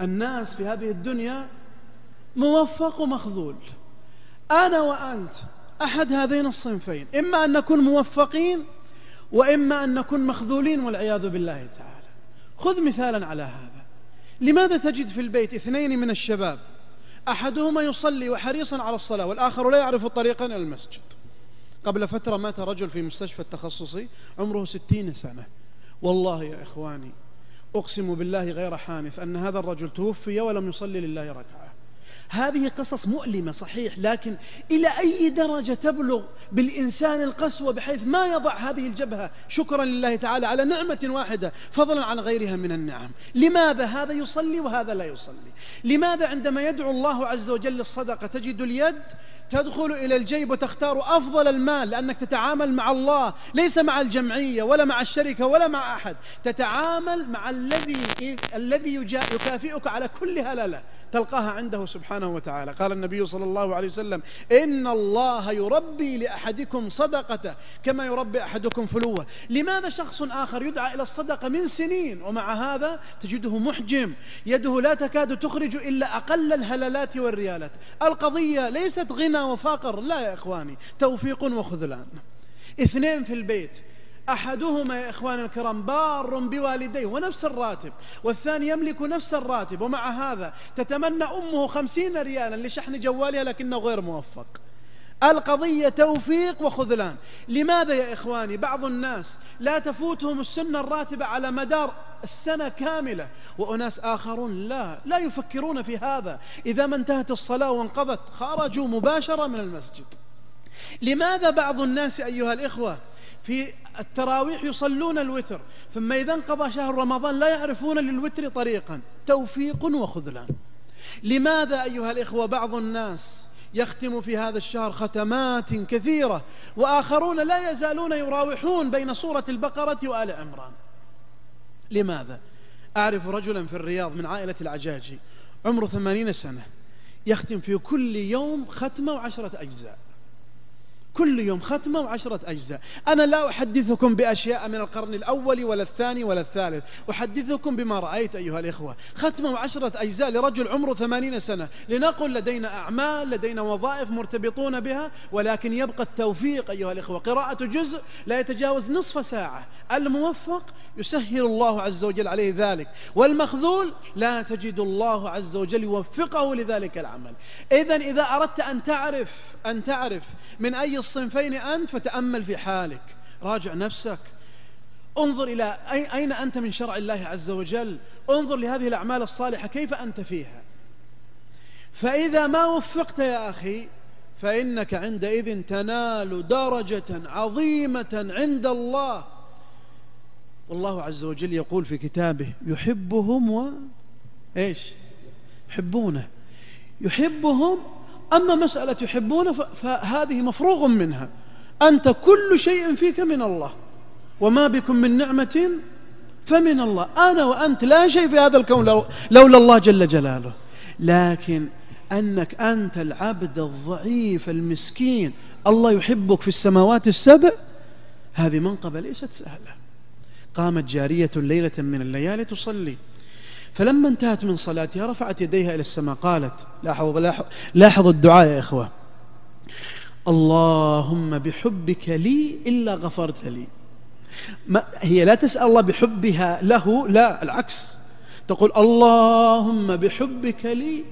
الناس في هذه الدنيا موفق ومخذول. أنا وأنت أحد هذين الصنفين إما أن نكون موفقين وإما أن نكون مخذولين والعياذ بالله تعالى. خذ مثالا على هذا. لماذا تجد في البيت اثنين من الشباب؟ أحدهما يصلي وحريصا على الصلاة والآخر لا يعرف طريقا إلى المسجد. قبل فترة مات رجل في مستشفى التخصصي عمره ستين سنة. والله يا إخواني أقسم بالله غير حانث أن هذا الرجل توفي ولم يصلي لله ركعة. هذه قصص مؤلمة صحيح لكن إلى أي درجة تبلغ بالإنسان القسوة بحيث ما يضع هذه الجبهة؟ شكرا لله تعالى على نعمة واحدة فضلا عن غيرها من النعم. لماذا هذا يصلي وهذا لا يصلي؟ لماذا عندما يدعو الله عز وجل الصدقة تجد اليد تدخل إلى الجيب وتختار أفضل المال؟ لأنك تتعامل مع الله ليس مع الجمعية ولا مع الشركة ولا مع أحد. تتعامل مع الذي الذي يكافئك على كل هللة تلقاها عنده سبحانه وتعالى. قال النبي صلى الله عليه وسلم إن الله يربي لأحدكم صدقته كما يربي أحدكم فلوه. لماذا شخص آخر يدعى إلى الصدقة من سنين ومع هذا تجده محجم يده لا تكاد تخرج إلا أقل الهللات والريالات. القضية ليست غنى وفقر. لا يا إخواني توفيق وخذلان. اثنين في البيت أحدهما يا إخوان الكرام بار بوالديه ونفس الراتب والثاني يملك نفس الراتب ومع هذا تتمنى أمه خمسين ريالا لشحن جوالها لكنه غير موفق. القضية توفيق وخذلان. لماذا يا إخواني؟ بعض الناس لا تفوتهم السنة الراتبة على مدار السنة كاملة وأناس آخرون لا لا يفكرون في هذا. إذا ما انتهت الصلاة وانقضت خرجوا مباشرة من المسجد. لماذا بعض الناس أيها الإخوة في التراويح يصلون الوتر ثم إذا انقضى شهر رمضان لا يعرفون للوتر طريقا توفيق وخذلان. لماذا أيها الإخوة بعض الناس يختم في هذا الشهر ختمات كثيرة وآخرون لا يزالون يراوحون بين سورة البقرة وآل عمران؟ لماذا؟ أعرف رجلا في الرياض من عائلة العجاجي عمره ثمانين سنة يختم في كل يوم ختمة وعشرة أجزاء. كل يوم ختمة وعشرة أجزاء. أنا لا أحدثكم بأشياء من القرن الأول ولا الثاني ولا الثالث. أحدثكم بما رأيت أيها الإخوة. ختمة وعشرة أجزاء لرجل عمره ثمانين سنة. لنقل لدينا أعمال لدينا وظائف مرتبطون بها ولكن يبقى التوفيق أيها الإخوة. قراءة جزء لا يتجاوز نصف ساعة. الموفق يسهل الله عز وجل عليه ذلك. والمخذول لا تجد الله عز وجل يوفقه لذلك العمل. إذا إذا أردت أن تعرف أن تعرف من أي الصنفين أنت فتأمل في حالك. راجع نفسك. انظر إلى أين أنت من شرع الله عز وجل. انظر لهذه الأعمال الصالحة كيف أنت فيها. فإذا ما وفقت يا أخي فإنك عندئذ تنال درجة عظيمة عند الله. والله عز وجل يقول في كتابه يحبهم و إيش؟ يحبونه. يحبهم أما مسألة يحبونه فهذه مفروغ منها. أنت كل شيء فيك من الله. وما بكم من نعمة فمن الله. أنا وأنت لا شيء في هذا الكون لولا الله جل جلاله. لكن أنك أنت العبد الضعيف المسكين. الله يحبك في السماوات السبع. هذه منقبة ليست سهلة. قامت جارية ليلة من الليالي تصلي. فلما انتهت من صلاتها رفعت يديها إلى السماء قالت لاحظوا لاحظوا الدعاء يا إخوة. اللهم بحبك لي إلا غفرت لي. ما هي لا تسأل الله بحبها له لا العكس. تقول اللهم بحبك لي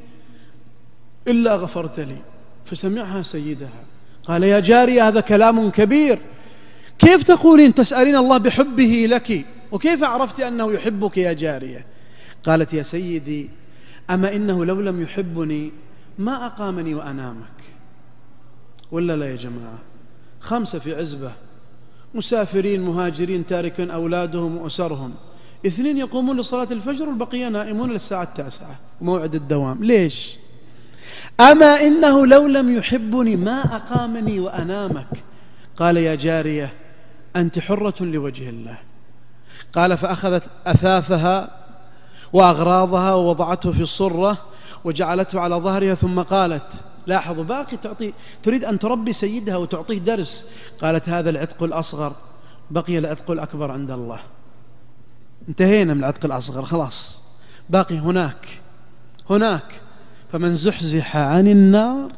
إلا غفرت لي. فسمعها سيدها. قال يا جارية هذا كلام كبير. كيف تقولين تسألين الله بحبه لك؟ وكيف عرفت أنه يحبك يا جارية؟ قالت يا سيدي أما إنه لو لم يحبني ما أقامني وأنامك. ولا لا يا جماعة خمسة في عزبة مسافرين مهاجرين تاركين أولادهم وأسرهم اثنين يقومون لصلاة الفجر والبقية نائمون للساعة التاسعة وموعد الدوام. ليش؟ أما إنه لو لم يحبني ما أقامني وأنامك. قال يا جارية أنت حرة لوجه الله. قال فأخذت أثاثها وأغراضها ووضعته في الصرة وجعلته على ظهرها ثم قالت لاحظوا باقي تعطي تريد أن تربي سيدها وتعطيه درس. قالت هذا العتق الأصغر بقي العتق الأكبر عند الله. انتهينا من العتق الأصغر خلاص. باقي هناك هناك. فمن زحزح عن النار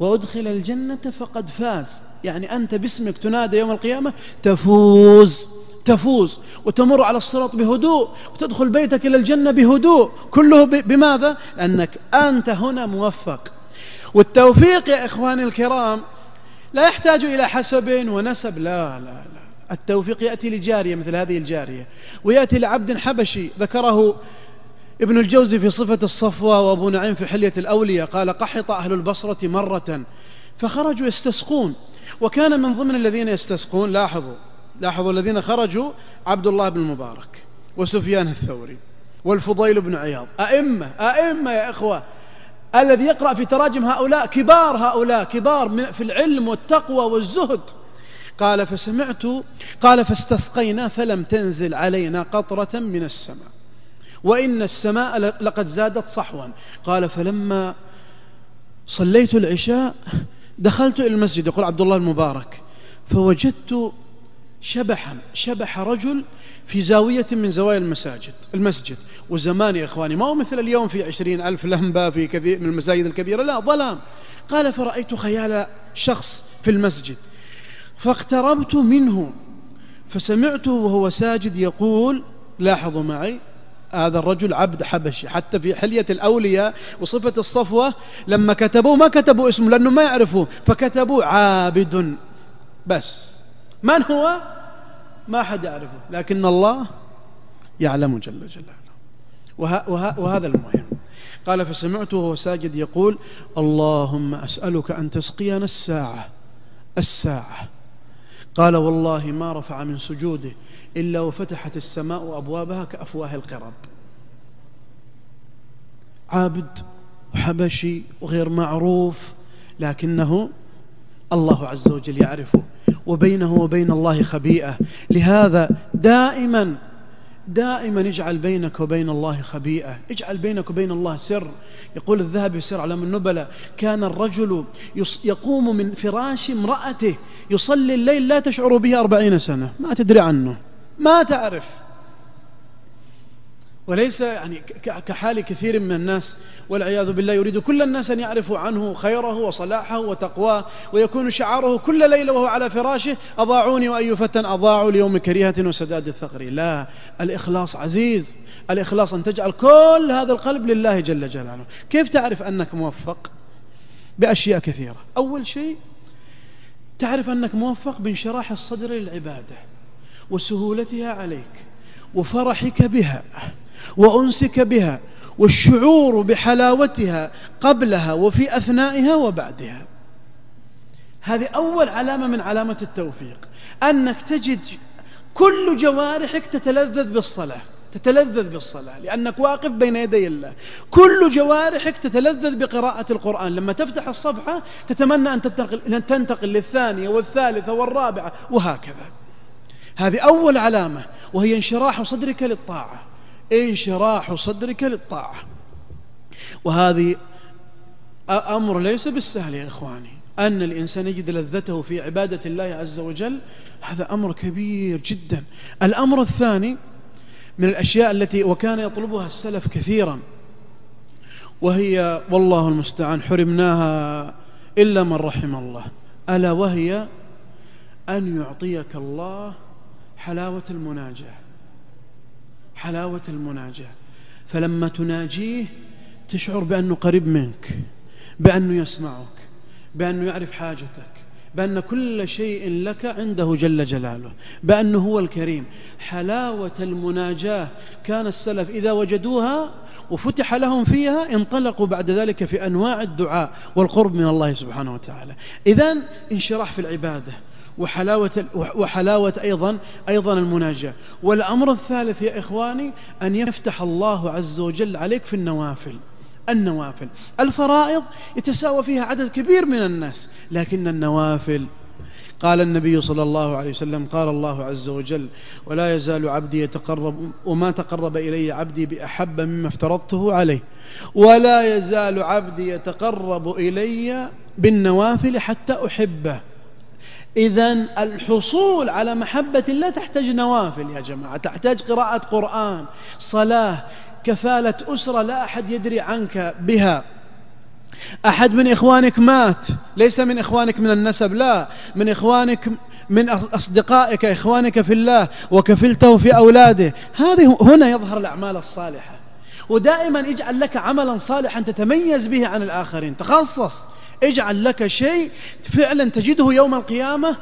وأدخل الجنة فقد فاز. يعني أنت باسمك تنادى يوم القيامة تفوز. تفوز وتمر على الصراط بهدوء وتدخل بيتك إلى الجنة بهدوء. كله بماذا؟ لأنك أنت هنا موفق. والتوفيق يا إخواني الكرام لا يحتاج إلى حسب ونسب. لا لا لا. التوفيق يأتي لجارية مثل هذه الجارية ويأتي لعبد حبشي ذكره ابن الجوزي في صفة الصفوة وأبو نعيم في حلية الأولياء قال قحط أهل البصرة مرة. فخرجوا يستسقون وكان من ضمن الذين يستسقون لاحظوا لاحظوا الذين خرجوا؟ عبد الله بن المبارك وسفيان الثوري والفضيل بن عياض. أئمة أئمة يا إخوة. الذي يقرأ في تراجم هؤلاء كبار هؤلاء كبار في العلم والتقوى والزهد. قال فسمعت قال فاستسقينا فلم تنزل علينا قطرة من السماء. وإن السماء لقد زادت صحوا. قال فلما صليت العشاء دخلت إلى المسجد. يقول عبد الله المبارك فوجدت شبحا شبح رجل في زاوية من زوايا المساجد المسجد. وزمان يا إخواني ما هو مثل اليوم في عشرين ألف لمبة في كثير من المساجد الكبيرة. لا ظلام. قال فرأيت خيال شخص في المسجد فاقتربت منه فسمعته وهو ساجد يقول لاحظوا معي هذا الرجل عبد حبشي. حتى في حلية الأولياء وصفة الصفوة لما كتبوه ما كتبوا اسمه لأنه ما يعرفوه فكتبوا عابد. بس. من هو؟ ما حد يعرفه لكن الله يعلم جل جلاله. وه وه وهذا المهم. قال فسمعته وهو ساجد يقول اللهم أسألك أن تسقينا الساعة الساعة. قال والله ما رفع من سجوده إلا وفتحت السماء أبوابها كأفواه القرب. عابد وحبشي وغير معروف لكنه الله عز وجل يعرفه. وبينه وبين الله خبيئة. لهذا دائما دائما اجعل بينك وبين الله خبيئة. اجعل بينك وبين الله سر. يقول الذهبي في سر علم النبلاء كان الرجل يقوم من فراش امرأته يصلي الليل لا تشعر به أربعين سنة. ما تدري عنه. ما تعرف. وليس يعني كحال كثير من الناس والعياذ بالله يريد كل الناس أن يعرفوا عنه خيره وصلاحه وتقواه ويكون شعاره كل ليلة وهو على فراشه أضاعوني وأي فتى أضاعوا ليوم كريهة وسداد الثغر لا الإخلاص عزيز الإخلاص أن تجعل كل هذا القلب لله جل جلاله. كيف تعرف أنك موفق؟ بأشياء كثيرة. أول شيء تعرف أنك موفق بانشراح الصدر للعبادة وسهولتها عليك وفرحك بها. وأنسك بها والشعور بحلاوتها قبلها وفي أثنائها وبعدها. هذه أول علامة من علامة التوفيق أنك تجد كل جوارحك تتلذذ بالصلاة تتلذذ بالصلاة لأنك واقف بين يدي الله. كل جوارحك تتلذذ بقراءة القرآن. لما تفتح الصفحة تتمنى أن تنتقل, أن تنتقل للثانية والثالثة والرابعة وهكذا. هذه أول علامة وهي انشراح صدرك للطاعة. انشراح صدرك للطاعة. وهذه أمر ليس بالسهل يا إخواني. أن الإنسان يجد لذته في عبادة الله عز وجل هذا أمر كبير جدا. الأمر الثاني من الأشياء التي وكان يطلبها السلف كثيرا وهي والله المستعان حرمناها إلا من رحم الله. ألا وهي أن يعطيك الله حلاوة المناجاة. حلاوة المناجاة. فلما تناجيه تشعر بأنه قريب منك بأنه يسمعك بأنه يعرف حاجتك بأن كل شيء لك عنده جل جلاله بأنه هو الكريم. حلاوة المناجاة كان السلف إذا وجدوها وفتح لهم فيها انطلقوا بعد ذلك في أنواع الدعاء والقرب من الله سبحانه وتعالى. إذن انشراح في العبادة. وحلاوة, وحلاوة أيضا أيضا المناجاة. والأمر الثالث يا إخواني أن يفتح الله عز وجل عليك في النوافل. النوافل. الفرائض يتساوى فيها عدد كبير من الناس لكن النوافل. قال النبي صلى الله عليه وسلم قال الله عز وجل ولا يزال عبدي يتقرب وما تقرب إلي عبدي بأحب مما افترضته عليه. ولا يزال عبدي يتقرب إلي بالنوافل حتى أحبه. إذا الحصول على محبة الله تحتاج نوافل يا جماعة تحتاج قراءة قرآن صلاة كفالة أسرة لا أحد يدري عنك بها. أحد من إخوانك مات ليس من إخوانك من النسب لا من إخوانك من أصدقائك إخوانك في الله وكفلته في أولاده. هذه هنا يظهر الأعمال الصالحة. ودائما اجعل لك عملا صالحا تتميز به عن الآخرين. تخصص. اجعل لك شيء فعلا تجده يوم القيامة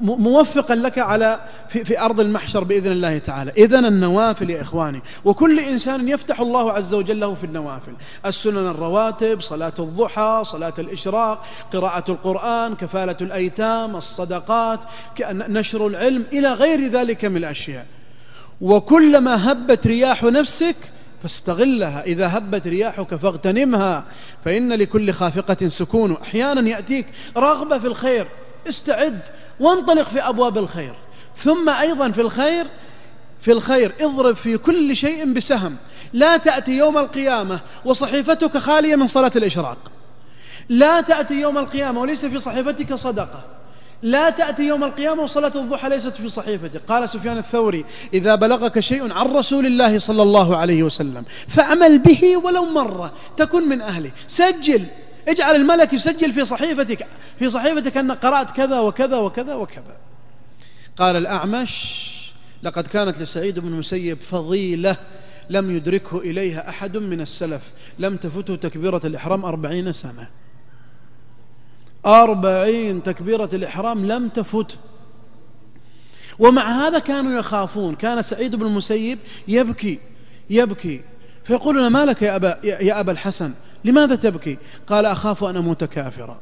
موفقا لك على في, في أرض المحشر بإذن الله تعالى. إذن النوافل يا إخواني وكل إنسان يفتح الله عز وجل له في النوافل. السنن الرواتب صلاة الضحى صلاة الإشراق قراءة القرآن كفالة الأيتام الصدقات نشر العلم إلى غير ذلك من الأشياء. وكلما هبت رياح نفسك فاستغلها. إذا هبت رياحك فاغتنمها فإن لكل خافقة سكون. أحيانا يأتيك رغبة في الخير استعد وانطلق في أبواب الخير. ثم أيضا في الخير في الخير اضرب في كل شيء بسهم. لا تأتي يوم القيامة وصحيفتك خالية من صلاة الإشراق. لا تأتي يوم القيامة وليس في صحيفتك صدقة. لا تأتي يوم القيامة وصلاة الضحى ليست في صحيفتك قال سفيان الثوري إذا بلغك شيء عن رسول الله صلى الله عليه وسلم فاعمل به ولو مرة تكن من أهله. سجل اجعل الملك يسجل في صحيفتك في صحيفتك أنك قرأت كذا وكذا وكذا وكذا. قال الأعمش لقد كانت لسعيد بن المسيب فضيلة لم يدركه إليها أحد من السلف لم تفته تكبيرة الإحرام أربعين سنة. أربعين تكبيرة الإحرام لم تفت. ومع هذا كانوا يخافون. كان سعيد بن المسيب يبكي يبكي. فيقولون ما لك يا أبا, يا أبا الحسن لماذا تبكي؟ قال أخاف أن أموت كافرا.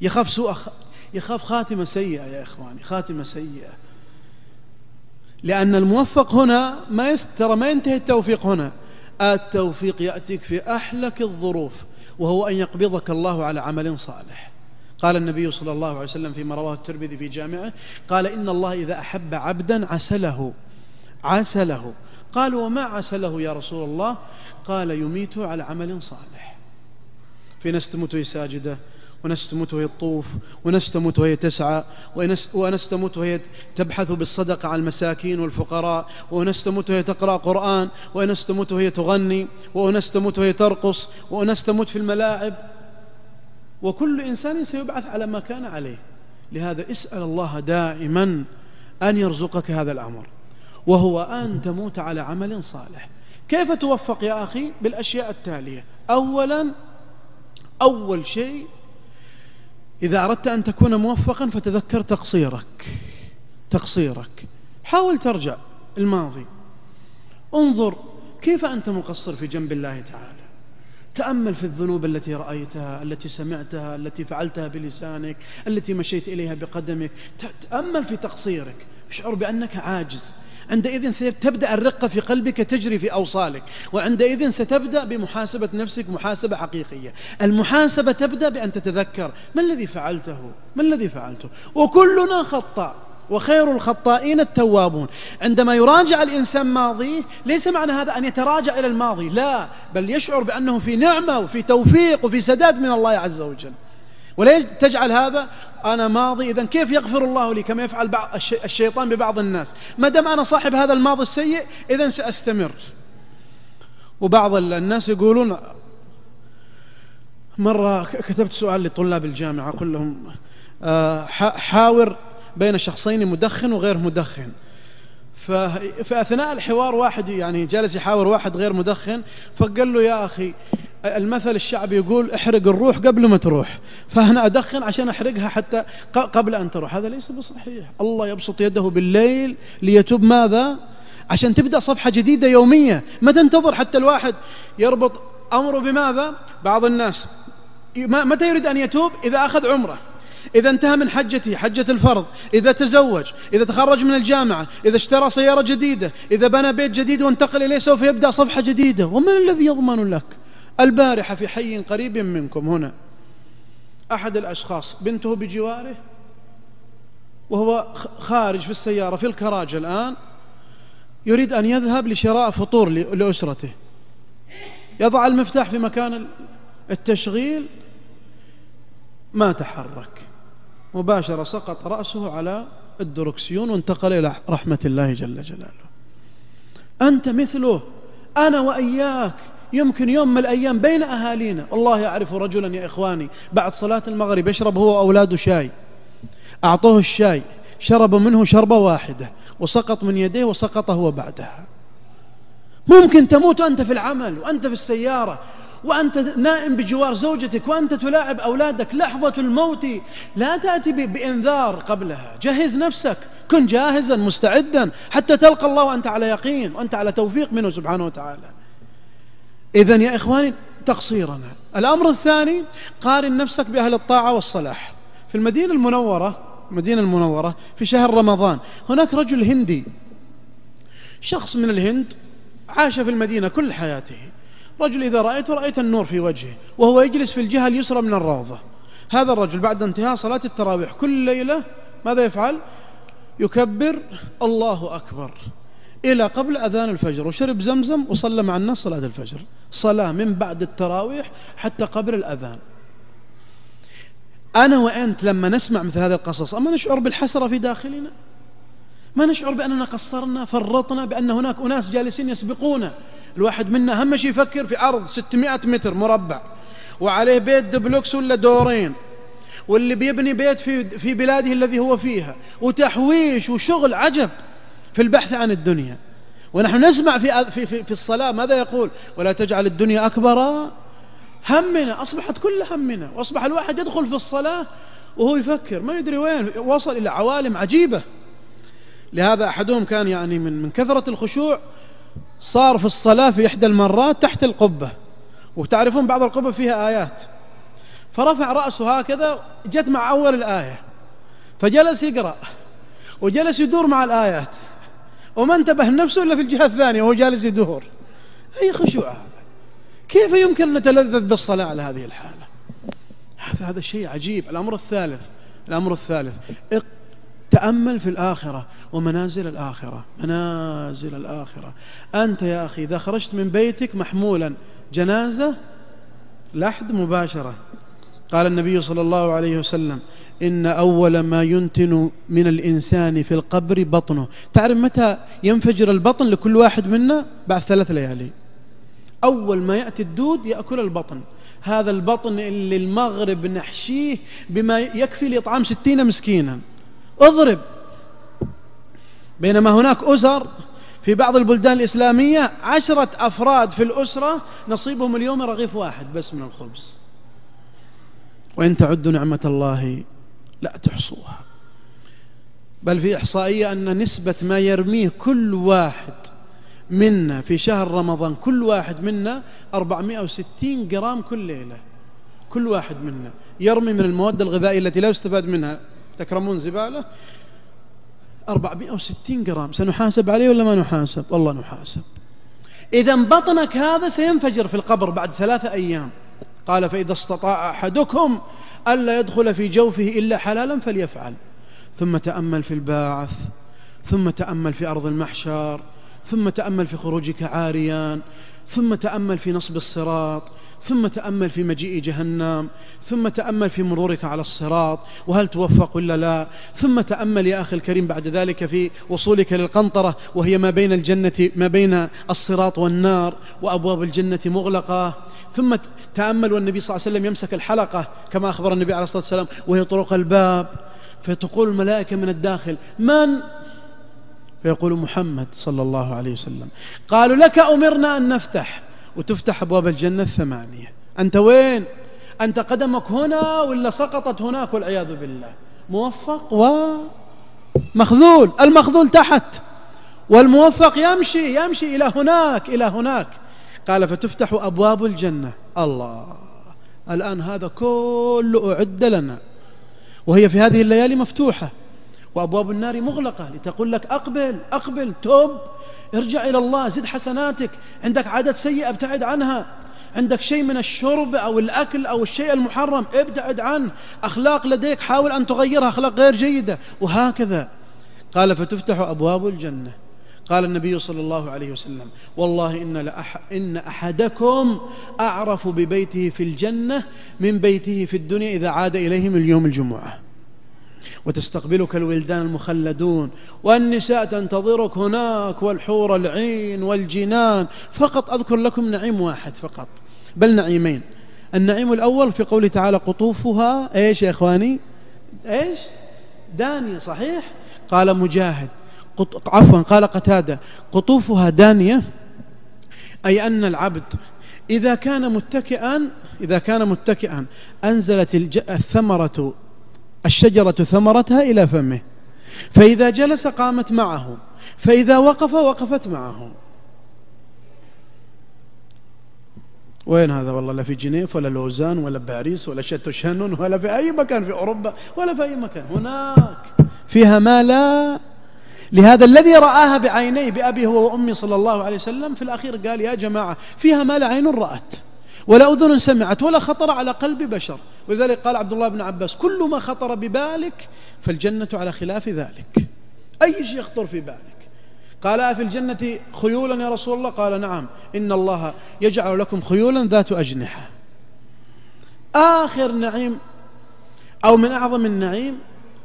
يخاف سوء يخاف خاتمة سيئة يا إخواني خاتمة سيئة. لأن الموفق هنا ما يستر ما ينتهي التوفيق هنا. التوفيق يأتيك في أحلك الظروف. وهو أن يقبضك الله على عمل صالح. قال النبي صلى الله عليه وسلم فيما رواه الترمذي في جامعه قال إن الله إذا أحب عبدا عسله عسله. قال وما عسله يا رسول الله؟ قال يميته على عمل صالح. في ناس تموت وهي ساجدة وناس تموت وهي تطوف وناس تموت وهي تسعى وناس تموت وهي تبحث بالصدقة على المساكين والفقراء وناس تموت وهي تقرأ قرآن وناس تموت وهي تغني وناس تموت وهي ترقص وناس تموت في الملاعب. وكل إنسان سيبعث على ما كان عليه. لهذا اسأل الله دائما أن يرزقك هذا الأمر. وهو أن تموت على عمل صالح. كيف توفق يا أخي بالأشياء التالية؟ أولا أول شيء إذا أردت أن تكون موفقا فتذكر تقصيرك. تقصيرك. حاول ترجع الماضي. انظر كيف أنت مقصر في جنب الله تعالى. تأمل في الذنوب التي رأيتها التي سمعتها التي فعلتها بلسانك التي مشيت إليها بقدمك. تأمل في تقصيرك. أشعر بأنك عاجز. عندئذ ستبدأ الرقة في قلبك تجري في أوصالك وعندئذ ستبدأ بمحاسبة نفسك محاسبة حقيقية. المحاسبة تبدأ بأن تتذكر ما الذي فعلته؟ ما الذي فعلته؟ وكلنا خطأ وخير الخطائين التوابون. عندما يراجع الإنسان ماضيه ليس معنى هذا أن يتراجع إلى الماضي لا بل يشعر بأنه في نعمة وفي توفيق وفي سداد من الله عز وجل. ولا تجعل هذا؟ أنا ماضي إذا كيف يغفر الله لي كما يفعل بعض الشيطان ببعض الناس؟ ما دام أنا صاحب هذا الماضي السيء إذا سأستمر. وبعض الناس يقولون مرة كتبت سؤال لطلاب الجامعة أقول لهم آه، حاور بين شخصين مدخن وغير مدخن. ففي أثناء الحوار واحد يعني جالس يحاور واحد غير مدخن فقال له يا أخي المثل الشعبي يقول احرق الروح قبل ما تروح فأنا أدخن عشان أحرقها حتى قبل أن تروح. هذا ليس بصحيح. الله يبسط يده بالليل ليتوب ماذا؟ عشان تبدأ صفحة جديدة يومية. ما تنتظر حتى الواحد يربط أمره بماذا؟ بعض الناس. متى يريد أن يتوب؟ إذا أخذ عمرة. إذا انتهى من حجته حجة الفرض. إذا تزوج إذا تخرج من الجامعة إذا اشترى سيارة جديدة إذا بنى بيت جديد وانتقل إليه سوف يبدأ صفحة جديدة. ومن الذي يضمن لك؟ البارحة في حي قريب منكم هنا. أحد الأشخاص بنته بجواره وهو خارج في السيارة في الكراج الآن يريد أن يذهب لشراء فطور لأسرته. يضع المفتاح في مكان التشغيل. ما تحرك. مباشرة سقط رأسه على الدركسيون وانتقل إلى رحمة الله جل جلاله. أنت مثله. أنا وإياك. يمكن يوم من الأيام بين أهالينا. والله يعرف رجلا يا إخواني بعد صلاة المغرب يشرب هو وأولاده شاي. أعطوه الشاي. شرب منه شربة واحدة. وسقط من يديه وسقط هو بعدها. ممكن تموت وأنت في العمل وأنت في السيارة. وأنت نائم بجوار زوجتك وأنت تلاعب أولادك لحظة الموت لا تأتي بإنذار قبلها. جهز نفسك كن جاهزا مستعدا حتى تلقى الله وأنت على يقين وأنت على توفيق منه سبحانه وتعالى. إذا يا إخواني تقصيرنا. الأمر الثاني قارن نفسك بأهل الطاعة والصلاح. في المدينة المنورة المدينة المنورة في شهر رمضان هناك رجل هندي. شخص من الهند عاش في المدينة كل حياته. رجل إذا رأيته رأيت النور في وجهه وهو يجلس في الجهة اليسرى من الروضة. هذا الرجل بعد انتهاء صلاة التراويح كل ليلة ماذا يفعل؟ يكبر الله أكبر. إلى قبل أذان الفجر وشرب زمزم وصلى مع الناس صلاة الفجر. صلاة من بعد التراويح حتى قبل الأذان. أنا وأنت لما نسمع مثل هذه القصص أما نشعر بالحسرة في داخلنا؟ ما نشعر بأننا قصرنا فرطنا بأن هناك أناس جالسين يسبقونا؟ الواحد منا أهم شيء يفكر في أرض 600 متر مربع وعليه بيت دبلوكس ولا دورين واللي بيبني بيت في في بلاده الذي هو فيها وتحويش وشغل عجب في البحث عن الدنيا. ونحن نسمع في في في, في الصلاة ماذا يقول؟ ولا تجعل الدنيا أكبر همنا أصبحت كل همنا وأصبح الواحد يدخل في الصلاة وهو يفكر ما يدري وين وصل إلى عوالم عجيبة. لهذا أحدهم كان يعني من من كثرة الخشوع صار في الصلاة في إحدى المرات تحت القبة. وتعرفون بعض القبة فيها آيات. فرفع رأسه هكذا جت مع أول الآية. فجلس يقرأ وجلس يدور مع الآيات. وما انتبه نفسه إلا في الجهة الثانية وهو جالس يدور. أي خشوع هذا؟ كيف يمكن أن نتلذذ بالصلاة على هذه الحالة؟ هذا هذا شيء عجيب. الأمر الثالث الأمر الثالث. تأمل في الآخرة ومنازل الآخرة منازل الآخرة. أنت يا أخي إذا خرجت من بيتك محمولا جنازة لحد مباشرة. قال النبي صلى الله عليه وسلم إن أول ما ينتن من الإنسان في القبر بطنه. تعرف متى ينفجر البطن لكل واحد منا؟ بعد ثلاث ليالي. أول ما يأتي الدود يأكل البطن. هذا البطن اللي المغرب نحشيه بما يكفي لإطعام ستين مسكينا. اضرب. بينما هناك أسر في بعض البلدان الإسلامية عشرة أفراد في الأسرة نصيبهم اليوم رغيف واحد بس من الخبز. وإن تعدوا نعمة الله لا تحصوها. بل في إحصائية أن نسبة ما يرميه كل واحد منا في شهر رمضان كل واحد منا 460 جرام كل ليلة. كل واحد منا يرمي من المواد الغذائية التي لا يستفاد منها. تكرمون زبالة؟ 460 جرام. سنحاسب عليه ولا ما نحاسب؟ والله نحاسب. إذا بطنك هذا سينفجر في القبر بعد ثلاثة أيام. قال فإذا استطاع أحدكم ألا يدخل في جوفه إلا حلالا فليفعل. ثم تأمل في الباعث ثم تأمل في أرض المحشر ثم تأمل في خروجك عاريان ثم تأمل في نصب الصراط. ثم تأمل في مجيء جهنم ثم تأمل في مرورك على الصراط وهل توفق ولا لا؟ ثم تأمل يا أخي الكريم بعد ذلك في وصولك للقنطرة وهي ما بين الجنة ما بين الصراط والنار وأبواب الجنة مغلقة. ثم تأمل والنبي صلى الله عليه وسلم يمسك الحلقة كما أخبر النبي عليه الصلاة والسلام وهي طرق الباب. فتقول الملائكة من الداخل من؟ فيقول محمد صلى الله عليه وسلم. قالوا لك أمرنا أن نفتح. وتفتح أبواب الجنة الثمانية. أنت وين؟ أنت قدمك هنا ولا سقطت هناك والعياذ بالله؟ موفق ومخذول المخذول تحت. والموفق يمشي يمشي إلى هناك إلى هناك. قال فتفتح أبواب الجنة. الله. الآن هذا كله أعد لنا. وهي في هذه الليالي مفتوحة. وأبواب النار مغلقة. لتقول لك أقبل أقبل توب. ارجع إلى الله زد حسناتك. عندك عادة سيئة ابتعد عنها. عندك شيء من الشرب أو الأكل أو الشيء المحرم ابتعد عنه. أخلاق لديك حاول أن تغيرها أخلاق غير جيدة. وهكذا. قال فتفتح أبواب الجنة. قال النبي صلى الله عليه وسلم والله إن, لأح إن أحدكم أعرف ببيته في الجنة من بيته في الدنيا إذا عاد إليه من يوم الجمعة. وتستقبلك الولدان المخلدون والنساء تنتظرك هناك والحور العين والجنان. فقط أذكر لكم نعيم واحد فقط بل نعيمين. النعيم الأول في قوله تعالى قطوفها إيش يا إخواني؟ إيش؟ دانية صحيح؟ قال مجاهد. قط... عفوا قال قتادة. قطوفها دانية أي أن العبد إذا كان متكئا إذا كان متكئا أنزلت الثمرة الشجرة ثمرتها إلى فمه. فإذا جلس قامت معه. فإذا وقف وقفت معه. وين هذا والله؟ لا في جنيف ولا لوزان ولا باريس ولا شاتو شانون ولا في أي مكان في أوروبا ولا في أي مكان. هناك. فيها ما لا. لهذا الذي رآها بعينيه بأبي هو وأمي صلى الله عليه وسلم في الأخير قال يا جماعة فيها ما لا عين رأت. ولا أذن سمعت ولا خطر على قلب بشر. ولذلك قال عبد الله بن عباس كل ما خطر ببالك فالجنة على خلاف ذلك. أي شيء يخطر في بالك؟ قال في الجنة خيولا يا رسول الله؟ قال نعم. إن الله يجعل لكم خيولا ذات أجنحة. آخر نعيم أو من أعظم النعيم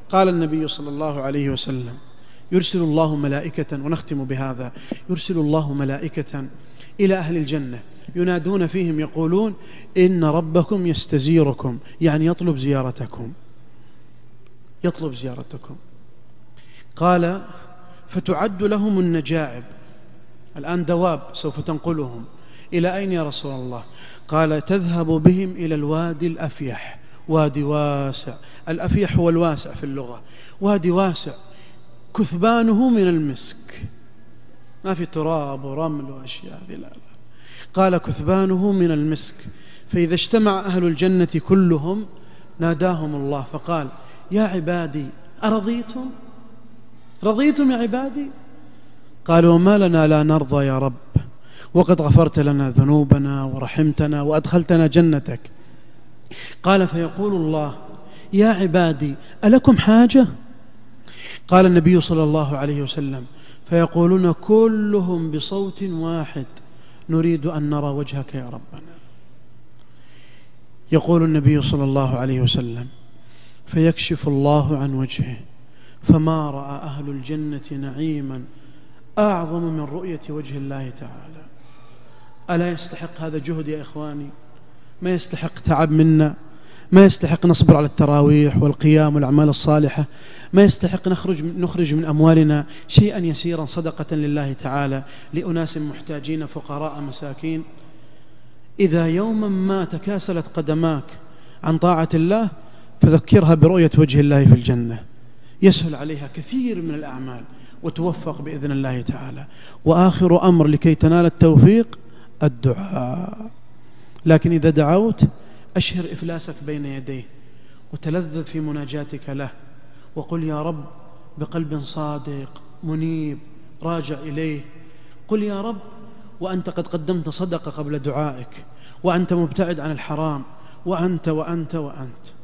قال النبي صلى الله عليه وسلم يرسل الله ملائكة ونختم بهذا يرسل الله ملائكة إلى أهل الجنة. ينادون فيهم يقولون إن ربكم يستزيركم يعني يطلب زيارتكم. يطلب زيارتكم. قال فتعد لهم النجائب. الآن دواب سوف تنقلهم. إلى أين يا رسول الله؟ قال تذهب بهم إلى الوادي الأفيح. وادي واسع. الأفيح هو الواسع في اللغة. وادي واسع. كثبانه من المسك. ما في تراب ورمل وأشياء لا قال كثبانه من المسك. فإذا اجتمع أهل الجنة كلهم ناداهم الله فقال يا عبادي أرضيتم؟ رضيتم يا عبادي؟ قالوا وما لنا لا نرضى يا رب وقد غفرت لنا ذنوبنا ورحمتنا وأدخلتنا جنتك. قال فيقول الله يا عبادي ألكم حاجة؟ قال النبي صلى الله عليه وسلم فيقولون كلهم بصوت واحد. نريد أن نرى وجهك يا ربنا. يقول النبي صلى الله عليه وسلم فيكشف الله عن وجهه فما رأى أهل الجنة نعيما أعظم من رؤية وجه الله تعالى. ألا يستحق هذا جهد يا إخواني؟ ما يستحق تعب منا؟ ما يستحق نصبر على التراويح والقيام والأعمال الصالحة. ما يستحق نخرج نخرج من أموالنا شيئا يسيرا صدقة لله تعالى لأناس محتاجين فقراء مساكين. إذا يوما ما تكاسلت قدماك عن طاعة الله فذكرها برؤية وجه الله في الجنة. يسهل عليها كثير من الأعمال وتوفق بإذن الله تعالى. وآخر أمر لكي تنال التوفيق الدعاء. لكن إذا دعوت أشهر إفلاسك بين يديه وتلذذ في مناجاتك له وقل يا رب بقلب صادق منيب راجع إليه. قل يا رب وأنت قد قدمت صدقة قبل دعائك وأنت مبتعد عن الحرام وأنت وأنت وأنت.